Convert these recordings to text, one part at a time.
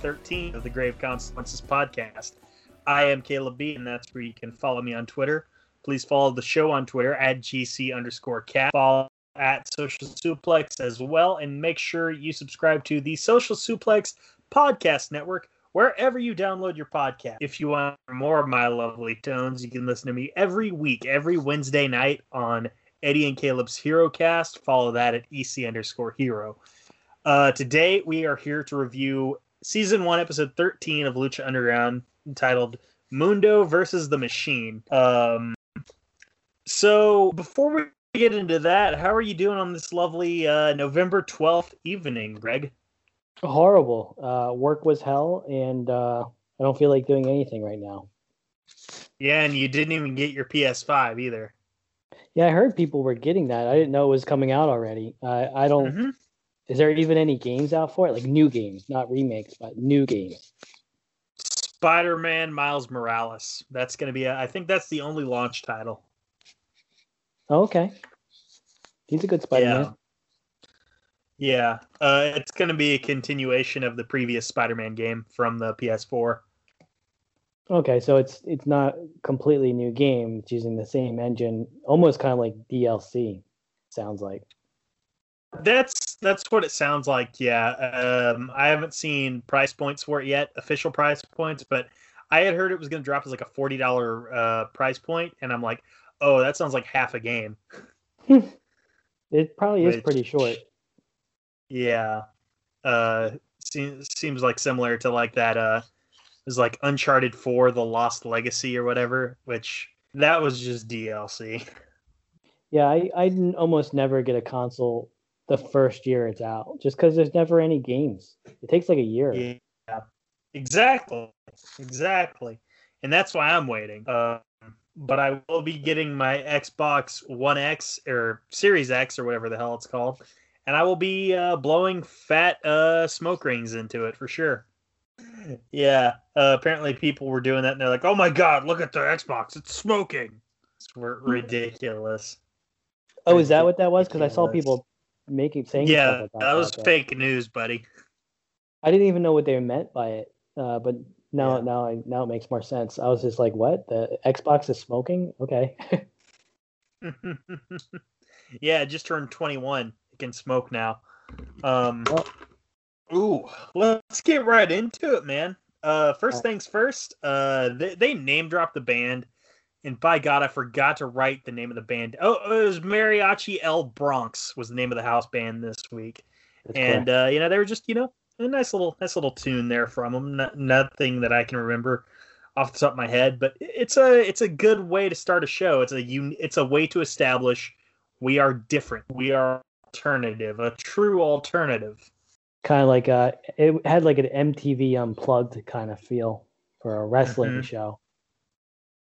13 of the Grave Consequences podcast. I am Caleb B, and that's where you can follow me on Twitter. Please follow the show on Twitter at GC underscore cat. Follow at Social Suplex as well, and make sure you subscribe to the Social Suplex Podcast Network wherever you download your podcast. If you want more of my lovely tones, you can listen to me every week, every Wednesday night on Eddie and Caleb's Hero Cast. Follow that at EC underscore hero. Uh, today we are here to review season one, episode 13 of Lucha Underground, entitled Mundo versus the Machine. Um, so before we get into that, how are you doing on this lovely uh, November 12th evening, Greg? horrible. Uh, work was hell, and uh, I don't feel like doing anything right now. Yeah, and you didn't even get your PS5 either. Yeah, I heard people were getting that. I didn't know it was coming out already. I I don't. Mhm. Is there even any games out for it? Like new games, not remakes, but new games. Spider-Man Miles Morales. That's going to be, a, I think that's the only launch title. Oh, okay. He's a good Spider-Man. Yeah, uh, it's going to be a continuation of the previous Spider-Man game from the PS4. Okay, so it's it's not completely new game. It's using the same engine, almost kind of like DLC. Sounds like. That's that's what it sounds like. Yeah, um, I haven't seen price points for it yet, official price points, but I had heard it was going to drop as like a forty dollar uh, price point, and I'm like, oh, that sounds like half a game. It probably is pretty short. Yeah, uh, seems seems like similar to like that. Uh, was like Uncharted Four: The Lost Legacy or whatever, which that was just DLC. Yeah, I I almost never get a console the first year it's out, just because there's never any games. It takes like a year. Yeah, exactly, exactly, and that's why I'm waiting. Um, but I will be getting my Xbox One X or Series X or whatever the hell it's called, and I will be uh, blowing fat uh, smoke rings into it for sure. Yeah, uh, apparently people were doing that, and they're like, "Oh my god, look at the Xbox! It's smoking!" It's ridiculous. Oh, is that what that was? Because I saw people making saying Yeah, stuff about that was fake news, buddy. I didn't even know what they meant by it. Uh, but now, Yeah. now, I, now it makes more sense. I was just like, "What? The Xbox is smoking?" Okay. yeah, it just turned 21. It can smoke now. Um, Well- ooh, let's get right into it, man. Uh, first things first. Uh, they, they name dropped the band, and by God, I forgot to write the name of the band. Oh, it was Mariachi El Bronx was the name of the house band this week, That's and correct. uh, you know they were just you know a nice little nice little tune there from them. Not, nothing that I can remember off the top of my head, but it's a it's a good way to start a show. It's a un, it's a way to establish We are different. We are alternative, a true alternative. Kind of like uh, it had like an MTV Unplugged kind of feel for a wrestling Mhm. show.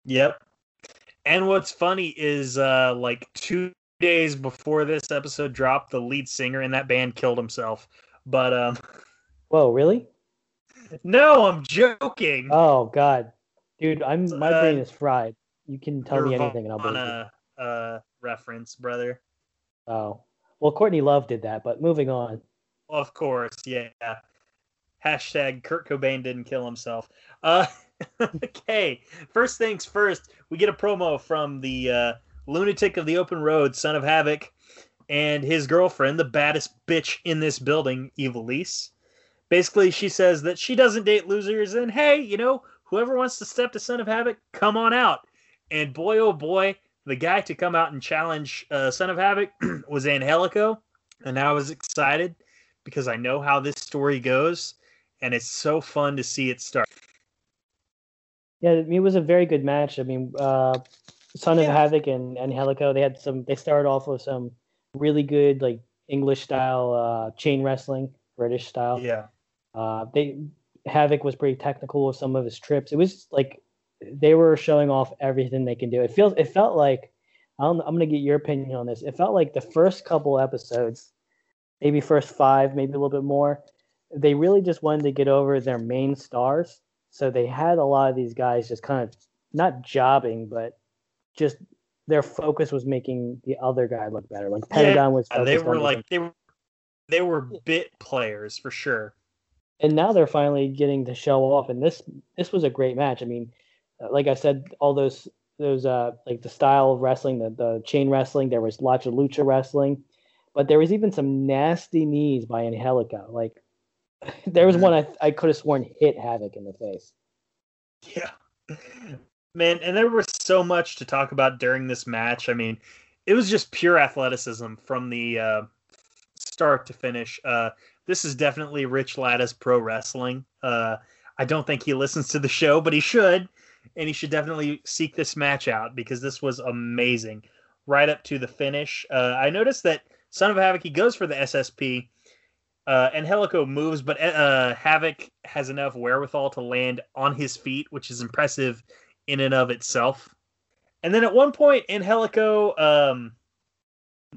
Yep. And what's funny is uh like 2 days before this episode dropped, the lead singer in that band killed himself. But um Whoa, really? no, I'm joking. Oh God, dude, I'm my Uh, brain is fried. You can tell me anything and I'll believe it. Nirvana, uh reference, brother. Oh, well, Courtney Love did that, but moving on. Of course, yeah. Hashtag Kurt Cobain didn't kill himself. Uh, okay, first things first, we get a promo from the uh, lunatic of the open road, son of Havoc, and his girlfriend, the baddest bitch in this building, Ivelisse. Basically, she says that she doesn't date losers, and hey, you know, whoever wants to step to Son of Havoc, come on out. And boy, oh boy, the guy to come out and challenge uh, Son of Havoc was Angelico, and I was excited because I know how this story goes, and it's so fun to see it start. Yeah, it was a very good match. I mean, uh, Son of Yeah. Havoc and and Helico, they had some. They started off with some really good like English style uh, chain wrestling, British style. Yeah, Uh, they Havoc was pretty technical with some of his trips. It was like they were showing off everything they can do. It feels it felt like I don't, I'm gonna get your opinion on this. It felt like the first couple episodes, maybe first five, maybe a little bit more, they really just wanted to get over their main stars. So they had a lot of these guys just kind of not jobbing, but just their focus was making the other guy look better. Like Pentagon was they were like they were they were bit players for sure. and now they're finally getting to show off and this this was a great match i mean like i said all those those uh like the style of wrestling the, the chain wrestling there was lots of lucha wrestling but there was even some nasty knees by Angelico. like there was Mhm. one i, I could have sworn hit havoc in the face Yeah. Man, and there was so much to talk about during this match. I mean, it was just pure athleticism from the uh, start to finish. Uh, this is definitely Rich Latta's pro wrestling. Uh, I don't think he listens to the show, but he should. And he should definitely seek this match out because this was amazing. Right up to the finish. Uh, I noticed that Son of Havoc, he goes for the SSP. Uh, and Helico moves, but uh, Havoc has enough wherewithal to land on his feet, which is impressive in and of itself. And then at one point, Angelico um,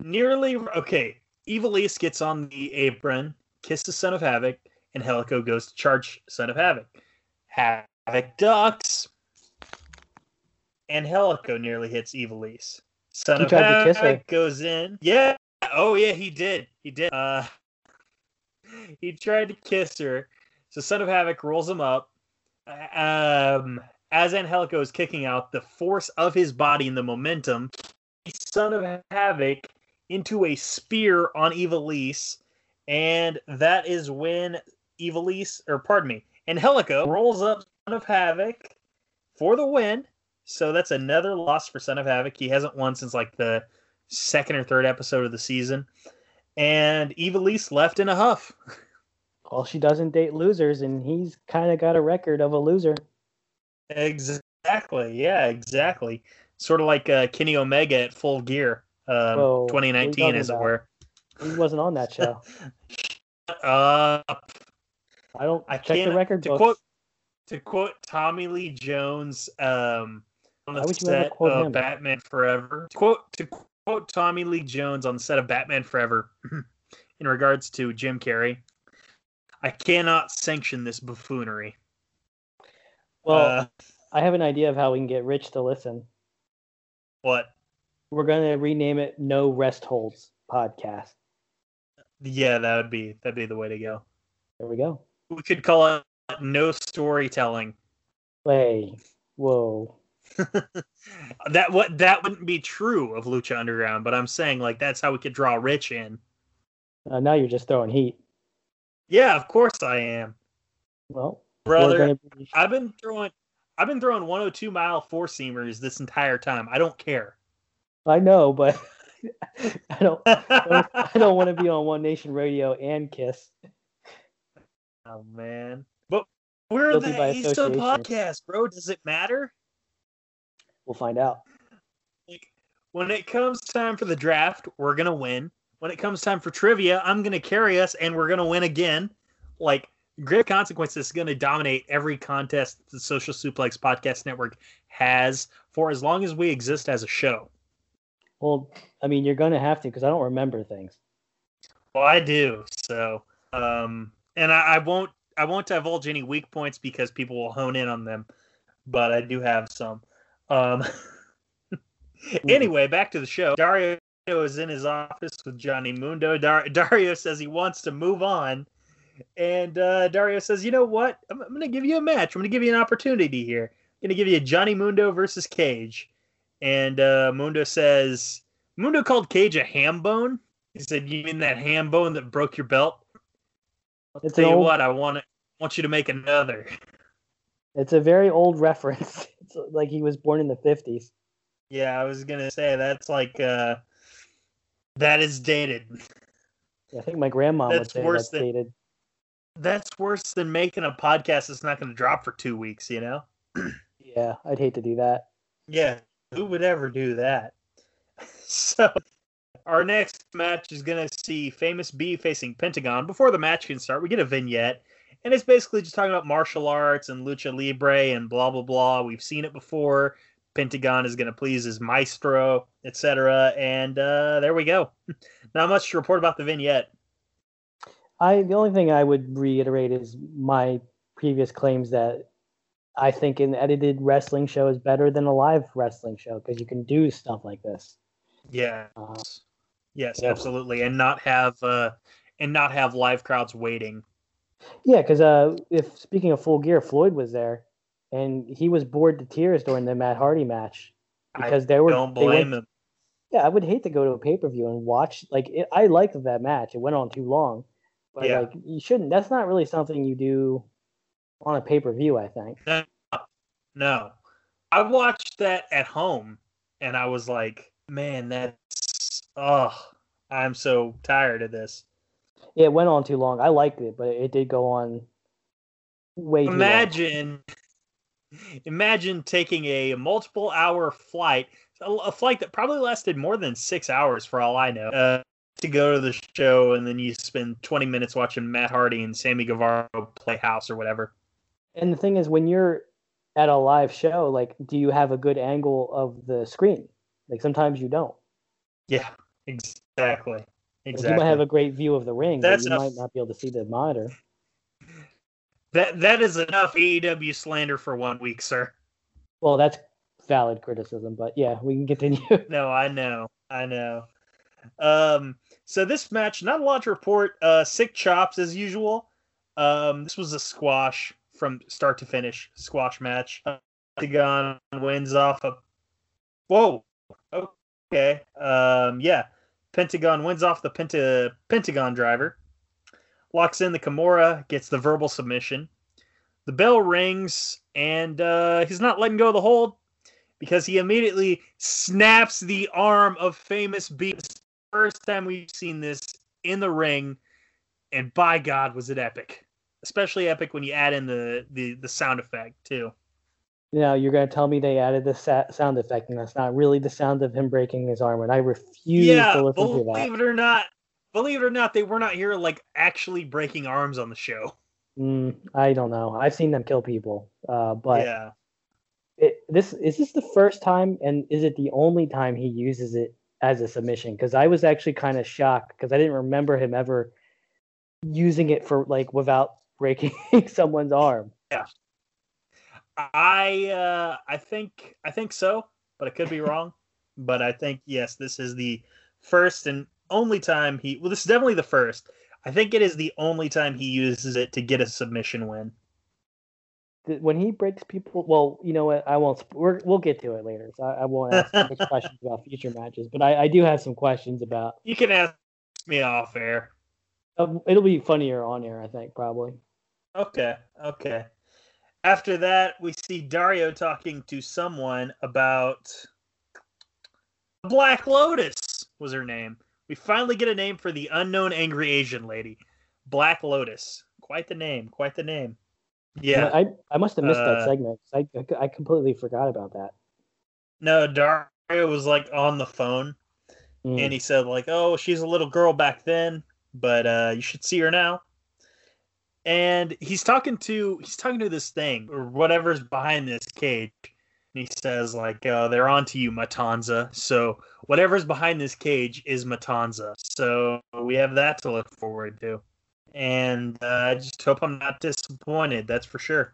nearly okay. Ivelisse gets on the apron, kisses Son of Havoc, and Helico goes to charge Son of Havoc. Havoc ducks, and Helico nearly hits Ivelisse. Son He of tried to kiss her. Havoc goes in. Yeah. Oh yeah, he did. He did. Uh, he tried to kiss her. So Son of Havoc rolls him up. Um, as Angelico is kicking out, the force of his body and the momentum, Son of Havoc into a spear on Ivelisse, and that is when Ivelisse, or pardon me, Angelico rolls up Son of Havoc for the win. So that's another loss for Son of Havoc. He hasn't won since like the second or third episode of the season. And Ivelisse left in a huff. Well, she doesn't date losers and he's kind of got a record of a loser Exactly. Yeah, exactly. Sort of like uh, Kenny Omega at Full Gear, um, Whoa, what are you 2019, talking as it were. he wasn't on that show Uh, i don't I check the record to books. quote to quote Tommy Lee Jones um, on the would you ever set of him? Batman Forever. To quote to quote Tommy Lee Jones on the set of Batman Forever in regards to Jim Carrey. I cannot sanction this buffoonery. well uh, i have an idea of how we can get rich to listen what? We're gonna rename it No Rest Holds Podcast. Yeah, that would be that'd be the way to go. There we go. We could call it no storytelling. Hey, whoa. that what that wouldn't be true of Lucha Underground, but I'm saying like that's how we could draw Rich in. Uh, now you're just throwing heat. Yeah, of course I am, Well, brother. be, I've been throwing I've been throwing 102 mile four seamers this entire time. I don't care. I know, but I don't. I don't want to be on One Nation Radio and Kiss. oh man, but we're Guilty the association. podcast, bro. Does it matter? We'll find out. Like when it comes time for the draft, we're gonna win. When it comes time for trivia, I'm gonna carry us, and we're gonna win again. Like Grave Consequences is gonna dominate every contest the Social Suplex Podcast Network has for as long as we exist as a show. Well, I mean, you're gonna have to because I don't remember things. Well, I do. So, um, and I, I won't. I won't divulge any weak points because people will hone in on them. But I do have some. Um, anyway, back to the show. Dario is in his office with Johnny Mundo. Dar- Dario says he wants to move on. And uh, Dario says, you know what? I'm, I'm going to give you a match. I'm going to give you an opportunity here. I'm going to give you Johnny Mundo versus Cage. And uh, Mundo says, Mundo called Cage a ham bone. He said, "You mean that ham bone that broke your belt?" I'll It's tell you old- what, I want to, want you to make another. It's a very old reference. It's like he was born in the 50s. Yeah, I was gonna say that's like uh, that is dated. I think my grandma would say worse that's than- dated. That's worse than making a podcast that's not going to drop for two weeks. You know? Yeah, I'd hate to do that. Yeah, who would ever do that? So, our next match is going to see Famous B facing Pentagon. Before the match can start, we get a vignette, and it's basically just talking about martial arts and lucha libre and blah blah blah. We've seen it before. Pentagon is going to please his maestro, etc. And uh, there we go. Not much to report about the vignette. I the only thing I would reiterate is my previous claims that I think an edited wrestling show is better than a live wrestling show because you can do stuff like this. Yeah. Uh, Yes, Yeah. absolutely, and not have uh, and not have live crowds waiting. Yeah, because uh, if speaking of full gear, Floyd was there, and he was bored to tears during the Matt Hardy match because they were Don't they went- blame him. Yeah, I would hate to go to a pay per view and watch. Like, it, I liked that match. It went on too long, but Yeah. like, you shouldn't. That's not really something you do on a pay per view. I think. No, I watched that at home, and I was like, "Man, that's oh, I'm so tired of this." It went on too long. I liked it, but it did go on way too long. Imagine, imagine taking a multiple hour flight, a, a flight that probably lasted more than six hours, for all I know, uh, to go to the show, and then you spend 20 minutes watching Matt Hardy and Sammy Guevara play house or whatever. And the thing is, when you're at a live show, like, do you have a good angle of the screen? Like, sometimes you don't. Yeah, exactly. Like, you might have a great view of the ring, That's but you enough- might not be able to see the monitor. That that is enough AEW slander for one week, sir. Well, that's valid criticism, but yeah, we can continue. No, I know, I know. Um, so this match, not a lot to report. Uh, sick chops as usual. Um, this was a squash from start to finish, squash match. Pentagon wins off a. Whoa. Okay. Um, yeah. Pentagon wins off the Penta Pentagon driver. Locks in the Kimura, gets the verbal submission. The bell rings, and uh, he's not letting go of the hold because he immediately snaps the arm of famous B. It's the First time we've seen this in the ring, and by God, was it epic! Especially epic when you add in the the, the sound effect too. Now you're gonna tell me they added the sa- sound effect, and that's not really the sound of him breaking his arm, and I refuse yeah, to listen to that. believe it or not, believe it or not, they were not here like actually breaking arms on the show. Mm, I don't know. I've seen them kill people, uh, but yeah, it, this is this the first time, and is it the only time he uses it as a submission? Because I was actually kind of shocked because I didn't remember him ever using it for like without breaking someone's arm. I uh, I think I think so, but I could be wrong. but I think yes, this is the first and only time he. Well, this is definitely the first. I think it is the only time he uses it to get a submission win. When he breaks people, well, you know what? I won't. We're, we'll get to it later. So I, I won't ask questions about future matches, but I, I do have some questions about. You can ask me off air. Uh, it'll be funnier on air, I think, probably. Okay, okay. After that, we see Dario talking to someone about Black Lotus was her name. We finally get a name for the unknown angry Asian lady. Black Lotus. Quite the name. Quite the name. Yeah. I, I must have missed Uh, that segment. I, I completely forgot about that. No, Dar- was like on the phone Mm. and he said like, "Oh, she's a little girl back then, but uh, you should see her now." And he's talking to he's talking to this thing or whatever's behind this cage, and he says like, uh, "They're on to you, Matanza." So whatever's behind this cage is Matanza. So we have that to look forward to, and uh, I just hope I'm not disappointed. That's for sure.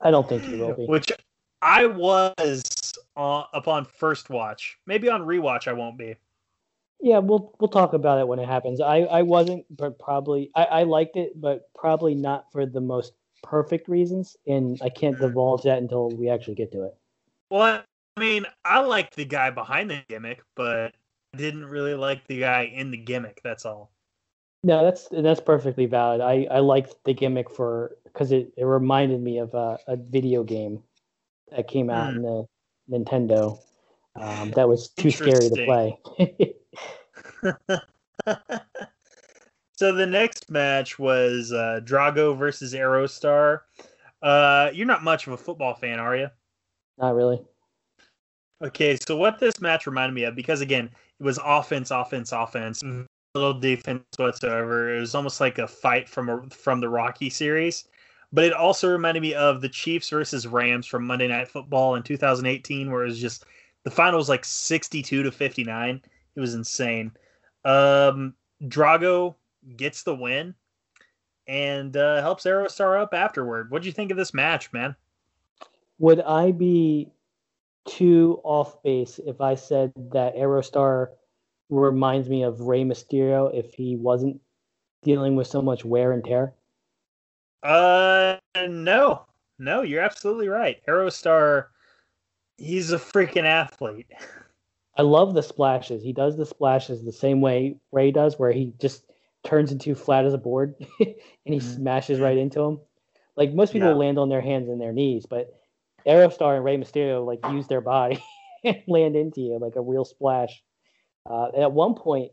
I don't think you will be. Which I was uh, upon first watch. Maybe on rewatch I won't be. Yeah, we'll we'll talk about it when it happens. I I wasn't, but probably I, I liked it, but probably not for the most perfect reasons, and I can't Mm. divulge that until we actually get to it. Well, I mean, I like the guy behind the gimmick, but I didn't really like the guy in the gimmick. That's all. No, that's that's perfectly valid. I I liked the gimmick for because it, it reminded me of a, a video game that came out Hmm. in the Nintendo. Um, that was too scary to play. so the next match was uh, Drago versus Aerostar. Uh, you're not much of a football fan, are you? Not really. Okay, so what this match reminded me of, because again, it was offense, offense, offense, little defense whatsoever. It was almost like a fight from a, from the Rocky series, but it also reminded me of the Chiefs versus Rams from Monday Night Football in 2018, where it was just the final was like 62 to 59. It was insane. Um, Drago gets the win and uh, helps Aerostar up afterward. What do you think of this match, man? Would I be too off base if I said that Aerostar reminds me of Rey Mysterio if he wasn't dealing with so much wear and tear? Uh, no, no, you're absolutely right. Aerostar, he's a freaking athlete. I love the splashes. He does the splashes the same way Rey does, where he just turns into flat as a board and he Mhm. smashes right into him. Like most people Yeah. land on their hands and their knees, but Aerostar and Rey Mysterio like use their body and land into you like a real splash. Uh, at one point.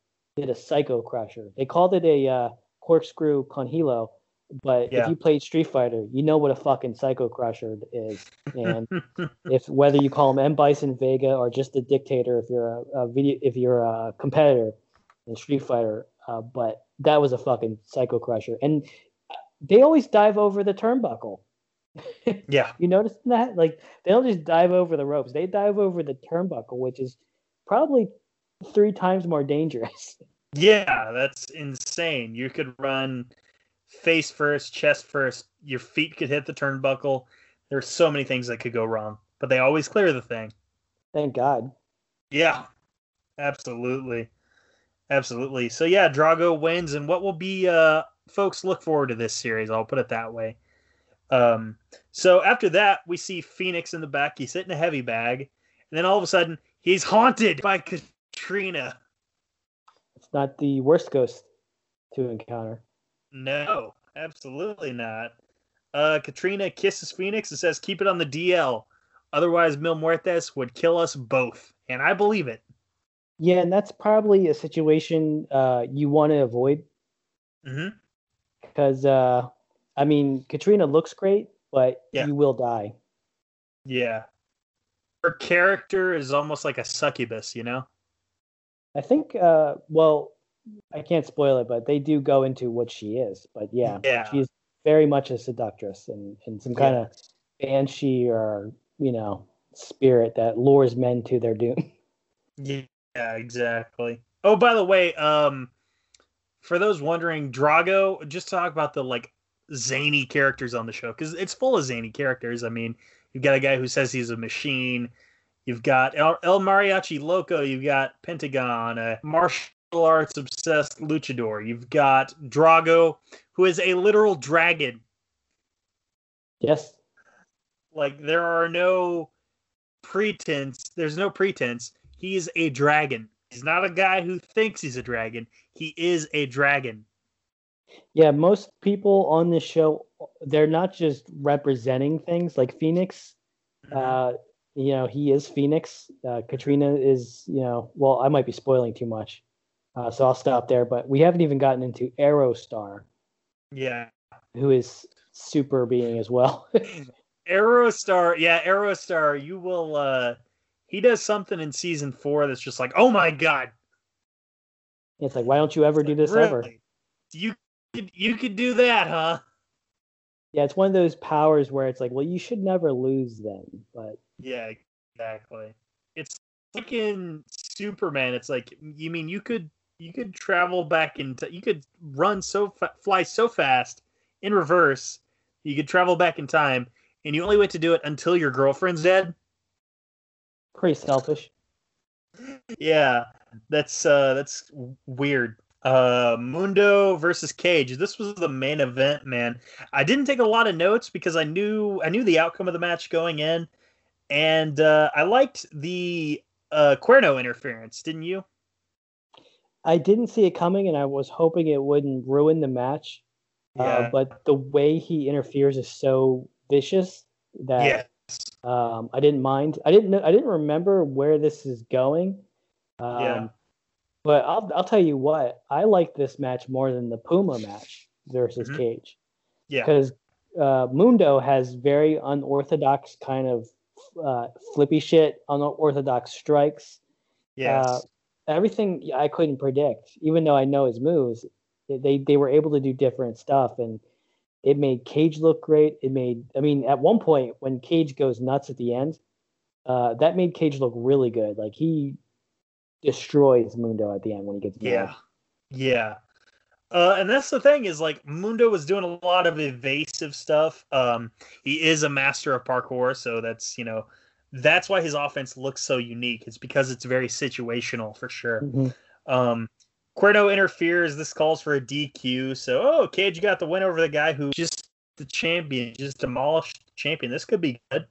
did a Psycho Crusher. They called it a uh, corkscrew con hilo, but Yeah. if you played Street Fighter, you know what a fucking Psycho Crusher is. And if whether you call him M Bison Vega or just the dictator, if you're a, a video, if you're a competitor in Street Fighter, uh, but that was a fucking Psycho Crusher, and they always dive over the turnbuckle. yeah, You notice that? Like they don't just dive over the ropes; they dive over the turnbuckle, which is probably three times more dangerous. yeah, that's insane. You could run face first, chest first. Your feet could hit the turnbuckle. There's so many things that could go wrong, but they always clear the thing. Thank God. Yeah, absolutely, absolutely. So yeah, Drago wins, and what will be, uh, folks, look forward to this series. I'll put it that way. Um, so after that, we see Phoenix in the back. He's sitting a heavy bag, and then all of a sudden, he's haunted by Katrina. It's not the worst ghost to encounter. No, absolutely not. Uh, Katrina kisses Phoenix and says, "Keep it on the DL, otherwise Mil Muertes would kill us both." And I believe it. Yeah, and that's probably a situation uh, you want to avoid because, uh, I mean, Katrina looks great, but Yeah. you will die. Yeah. Her character is almost like a succubus, you know? I think, uh, well, I can't spoil it, but they do go into what she is. But yeah, Yeah. she's very much a seductress and, and some kind of banshee or, you know, spirit that lures men to their doom. Yeah, exactly. Oh, by the way, um, for those wondering, Drago, just talk about the like zany characters on the show because it's full of zany characters. I mean, you've got a guy who says he's a machine. You've got El, El Mariachi Loco. You've got Pentagon, a martial arts obsessed luchador. You've got Drago, who is a literal dragon. Yes. Like there are no pretense. There's no pretense. He's a dragon. He's not a guy who thinks he's a dragon. He is a dragon. Yeah, most people on this show, they're not just representing things like Phoenix. Mm-hmm. Uh, you know, he is Phoenix. Uh, Katrina is, you know, well, I might be spoiling too much, uh, so I'll stop there. But we haven't even gotten into Aerostar, Yeah. who is super being as well. Aerostar, yeah, Aerostar, you will uh he does something in season 4 that's just like, "Oh my god." it's like, why don't you ever do this ever? You could you could do that, huh? Yeah, it's one of those powers where it's like, well, you should never lose them, But Yeah, exactly. It's like in Superman, it's like you mean you could you could travel back into you could run so fa- fly so fast in reverse. You could travel back in time and you only wait to do it until your girlfriend's dead. pretty selfish. yeah, that's uh that's weird. Uh Mundo versus Cage. This was the main event, man. I didn't take a lot of notes because I knew I knew the outcome of the match going in and uh I liked the uh Cuerno interference, didn't you? I didn't see it coming, and I was hoping it wouldn't ruin the match. Uh, but the way he interferes is so vicious that Yes. um, I didn't mind. I didn't. know- I didn't remember where this is going. Um, Yeah. But I'll I'll tell you what. I like this match more than the Puma match versus Mhm. Cage Yeah. because uh, Mundo has very unorthodox kind of uh, flippy shit, unorthodox strikes Yeah. uh, everything I couldn't predict, even though I know his moves. They they were able to do different stuff, and it made Cage look great. It made, I mean, at one point when Cage goes nuts at the end, uh, that made Cage look really good. Like he destroys Mundo at the end when he gets. Yeah. Yeah. Uh, and that's the thing is like Mundo was doing a lot of evasive stuff. Um, he is a master of parkour, so that's you know that's why his offense looks so unique. It's because it's very situational for sure. Mhm. Um, Cuerno interferes. This calls for a DQ. So, oh, Cage you got the win over the guy who just the champion, just demolished the champion. This could be good.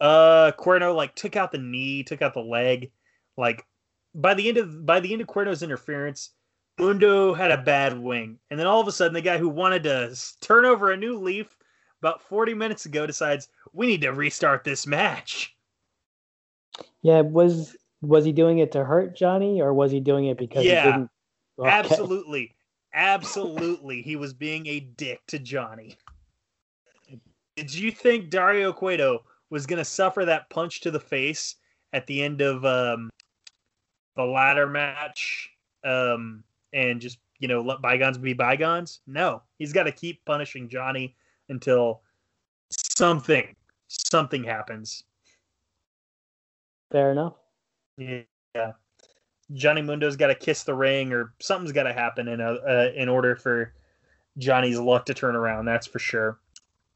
Uh, Cuerno like took out the knee, took out the leg. Like by the end of by the end of Cuerno's interference, Mundo had a bad wing, and then all of a sudden, the guy who wanted to turn over a new leaf about 40 minutes ago decides we need to restart this match. Yeah, was was he doing it to hurt Johnny, or was he doing it because Yeah. he didn't? Okay. Absolutely. Absolutely. he was being a dick to Johnny. Did you think Dario Cueto was going to suffer that punch to the face at the end of um, the ladder match um, and just, you know, let bygones be bygones? No. He's got to keep punishing Johnny until something, something happens. Fair enough. Yeah. Johnny Mundo's got to kiss the ring, or something's got to happen in a, uh, in order for Johnny's luck to turn around. That's for sure.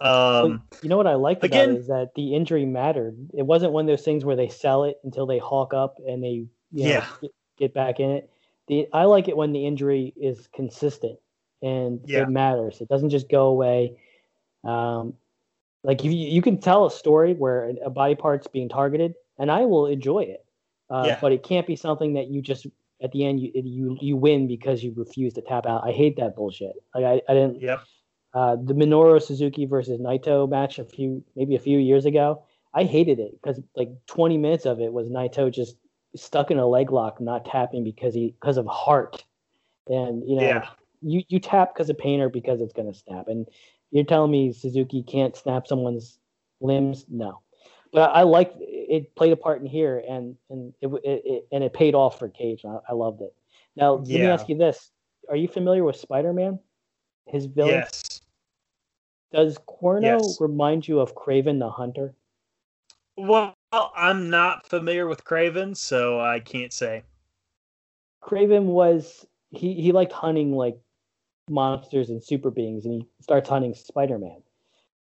Um, you know what I about again- it is that the injury mattered. It wasn't one of those things where they sell it until they hawk up and they you know, Yeah. get, get back in it. The I like it when the injury is consistent and Yeah. it matters. It doesn't just go away. Um, like you you can tell a story where a body part's being targeted, and I will enjoy it. Uh, Yeah. But it can't be something that you just at the end you you you win because you refuse to tap out. I hate that bullshit. Like I, I didn't yep. uh, the Minoru Suzuki versus Naito match a few maybe a few years ago. I hated it because like 20 minutes of it was Naito just stuck in a leg lock, not tapping because he because of heart, and you know Yeah. you you tap because of pain or because it's gonna snap. And you're telling me Suzuki can't snap someone's limbs? No, but I like it played a part in here, and and it, it, it and it paid off for Cage. I, I loved it. Now let me ask you this: Are you familiar with Spider Man? His villain. Yes. Does Cuerno Yes. remind you of Kraven the Hunter? Well, I'm not familiar with Kraven, so I can't say. Kraven was he he liked hunting like monsters and super beings, and he starts hunting Spider Man.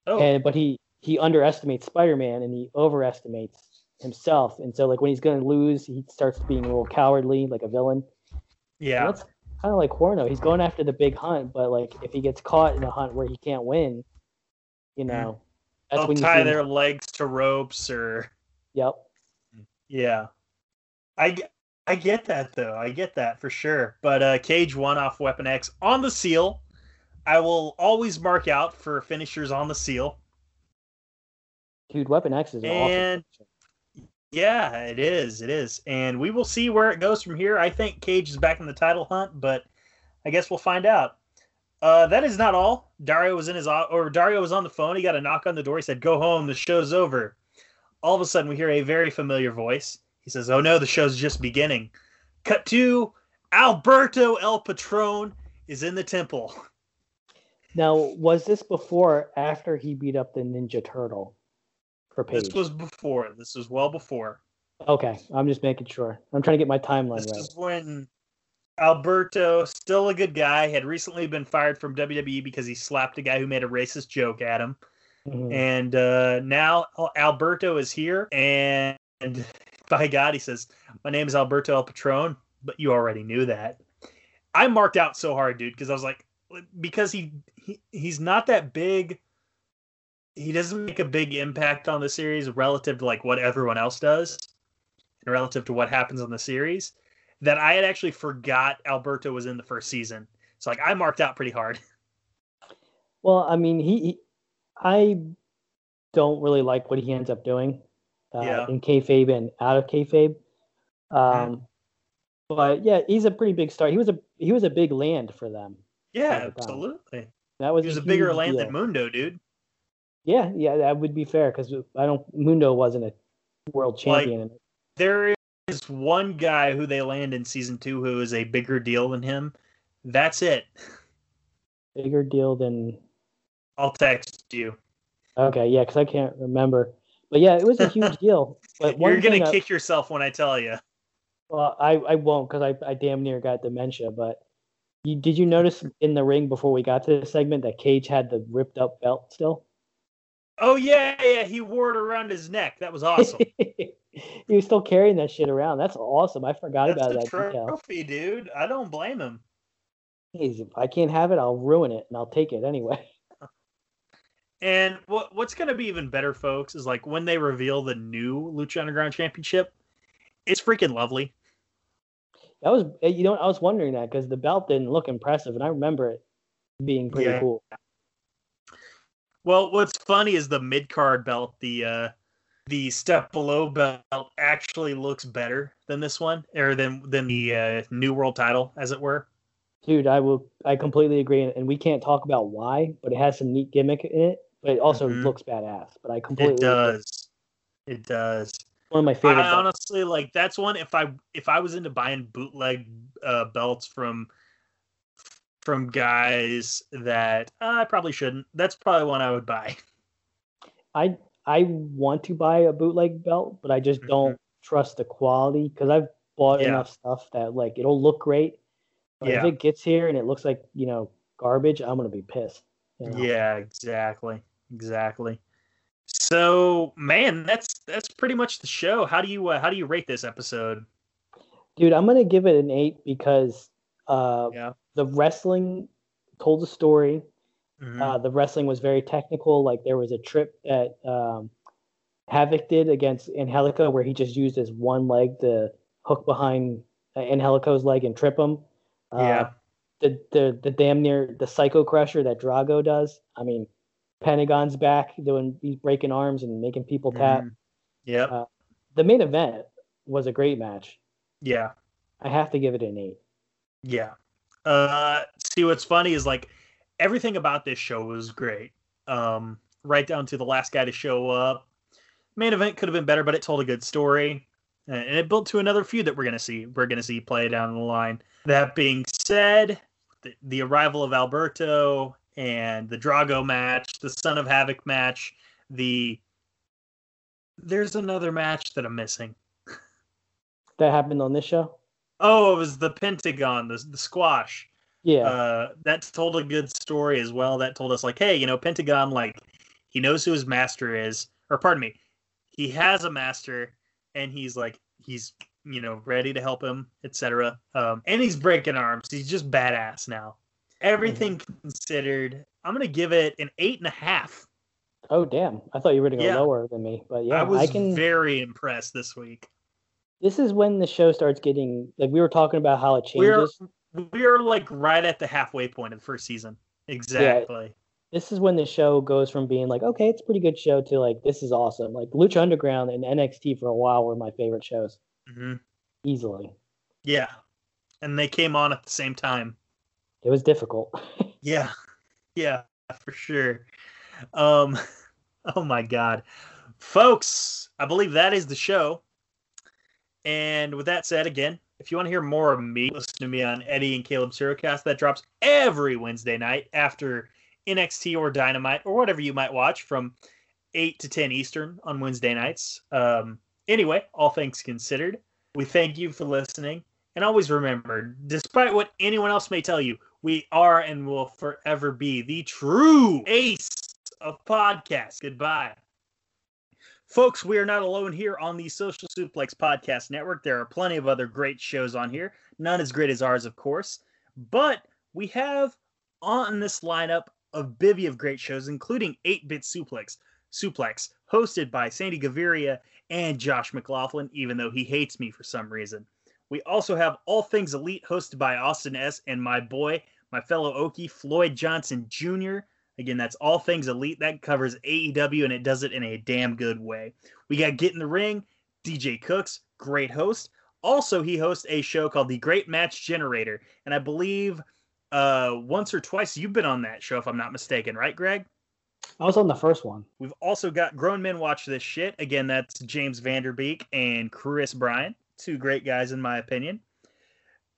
Oh. And but he he underestimates Spider Man and he overestimates himself, and so like when he's going to lose, he starts being a little cowardly, like a villain. Yeah, and that's kind of like Horno. He's going after the big hunt, but like if he gets caught in a hunt where he can't win, you mm. know, that's They'll when tie their legs to ropes or. Yep. Yeah, I I get that though. I get that for sure. But uh, Cage one off Weapon X on the seal. I will always mark out for finishers on the seal. Dude, Weapon X is and awesome. yeah, it is. It is, and we will see where it goes from here. I think Cage is back in the title hunt, but I guess we'll find out. Uh, that is not all. Dario was in his or Dario was on the phone. He got a knock on the door. He said, "Go home. The show's over." All of a sudden, we hear a very familiar voice. He says, "Oh no, the show's just beginning." Cut to Alberto El Patron is in the temple. Now, was this before after he beat up the Ninja Turtle for Page? This was before. This was well before. Okay, I'm just making sure. I'm trying to get my timeline this right. This is when Alberto, still a good guy, had recently been fired from WWE because he slapped a guy who made a racist joke at him. Mm-hmm. And uh, now Alberto is here, and by God, he says, My name is Alberto El Patron, but you already knew that. I marked out so hard, dude, because I was like, because he, he he's not that big. He doesn't make a big impact on the series relative to like what everyone else does, and relative to what happens on the series. That I had actually forgot Alberto was in the first season. So like I marked out pretty hard. Well, I mean, he, he I don't really like what he ends up doing uh, yeah. in kayfabe and out of kayfabe. Um, mm. But yeah, he's a pretty big star. He was a he was a big land for them. Yeah, absolutely. That was he was a, a bigger land deal. than Mundo, dude. Yeah, yeah, that would be fair because I don't Mundo wasn't a world champion. Like, there is one guy who they land in season two who is a bigger deal than him. That's it. Bigger deal than. I'll text you. Okay, yeah, because I can't remember. But yeah, it was a huge deal. But you're gonna kick I, yourself when I tell you. Well, I, I won't because I, I damn near got dementia. But you, did you notice in the ring before we got to the segment that Cage had the ripped up belt still? Oh yeah, yeah, he wore it around his neck. That was awesome. he was still carrying that shit around. That's awesome. I forgot That's about that trophy, detail. dude. I don't blame him. If I can't have it, I'll ruin it, and I'll take it anyway. And what what's going to be even better, folks, is like when they reveal the new Lucha Underground Championship. It's freaking lovely. That was you know I was wondering that because the belt didn't look impressive, and I remember it being pretty yeah. cool. Well, what's funny is the mid card belt, the uh, the step below belt, actually looks better than this one, or than than the uh, new world title, as it were. Dude, I will. I completely agree, and we can't talk about why, but it has some neat gimmick in it but it also mm-hmm. looks badass. But I completely it does. Agree. It does. One of my favorite. I honestly like that's one. If I if I was into buying bootleg uh, belts from from guys that uh, I probably shouldn't, that's probably one I would buy. I I want to buy a bootleg belt, but I just mm-hmm. don't trust the quality because I've bought yeah. enough stuff that like it'll look great. But yeah. if it gets here and it looks like you know garbage, I'm gonna be pissed. You know? Yeah, exactly exactly. So, man, that's that's pretty much the show. How do you uh, how do you rate this episode? Dude, I'm gonna give it an eight because uh, yeah. the wrestling told a story. Mm-hmm. Uh, the wrestling was very technical. Like there was a trip that um, Havoc did against Angelico where he just used his one leg to hook behind uh, Angelico's leg and trip him. Uh, yeah. The, the the damn near the psycho crusher that Drago does. I mean, Pentagon's back doing he's breaking arms and making people tap. Mm, yeah. Uh, the main event was a great match. Yeah. I have to give it an eight. Yeah. Uh, see, what's funny is like everything about this show was great. Um, right down to the last guy to show up. Main event could have been better, but it told a good story, and it built to another feud that we're gonna see. We're gonna see play down the line. That being said, the, the arrival of Alberto and the Drago match, the Son of Havoc match, the There's another match that I'm missing. That happened on this show. Oh, it was the Pentagon, the the squash. Yeah, Uh, that told a good story as well. That told us like, hey, you know, Pentagon, like, he knows who his master is, or pardon me, he has a master, and he's like, he's you know ready to help him, etc. Um, and he's breaking arms. He's just badass now. Everything considered, I'm gonna give it an eight and a half. Oh damn! I thought you were going to go Yeah. lower than me, but yeah, I was I can. very impressed this week. This is when the show starts getting like we were talking about how it We're changes. we're like right at the halfway point of the first season. Exactly. This is when the show goes from being like, okay, it's a pretty good show to like, this is awesome. Like Lucha Underground and NXT for a while were my favorite shows, hmm easily. Yeah, and they came on at the same time. It was difficult. Yeah, yeah, for sure. Um, oh my God, folks, I believe that is the show. And with that said, again, if you want to hear more of me, listen to me on Eddie and Caleb Surocast. That drops every Wednesday night after NXT or Dynamite or whatever you might watch from 8 to 10 Eastern on Wednesday nights. Um, anyway, all things considered, we thank you for listening. And always remember, despite what anyone else may tell you, we are and will forever be the true ace of podcasts. Goodbye. Folks, we are not alone here on the Social Suplex Podcast Network. There are plenty of other great shows on here, none as great as ours, of course. But we have on this lineup a bivy of great shows, including 8 Bit Suplex, Suplex, hosted by Sandy Gaviria and Josh McLaughlin, even though he hates me for some reason. We also have All Things Elite, hosted by Austin S. and my boy, my fellow Okie, Floyd Johnson Jr. Again, that's All Things Elite. That covers AEW and it does it in a damn good way. We got Get in the Ring, DJ Cooks, great host. Also, he hosts a show called The Great Match Generator. And I believe uh, once or twice you've been on that show, if I'm not mistaken, right, Greg? I was on the first one. We've also got Grown Men Watch This Shit. Again, that's James Vanderbeek and Chris Bryan. Two great guys, in my opinion.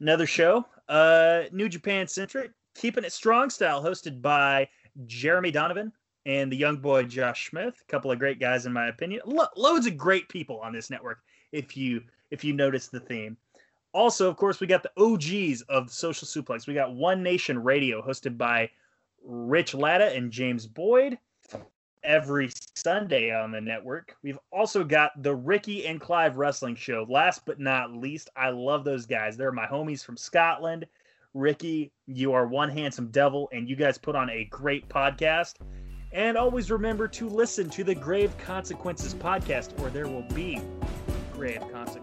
Another show, uh, New Japan Centric, Keeping It Strong Style, hosted by Jeremy Donovan and the young boy Josh Smith. A couple of great guys, in my opinion. Lo- loads of great people on this network, if you if you notice the theme. Also, of course, we got the OGs of Social Suplex. We got One Nation Radio, hosted by Rich Latta and James Boyd every Sunday on the network. We've also got the Ricky and Clive Wrestling Show. Last but not least, I love those guys. They're my homies from Scotland. Ricky, you are one handsome devil, and you guys put on a great podcast. And always remember to listen to the Grave Consequences podcast, or there will be grave consequences.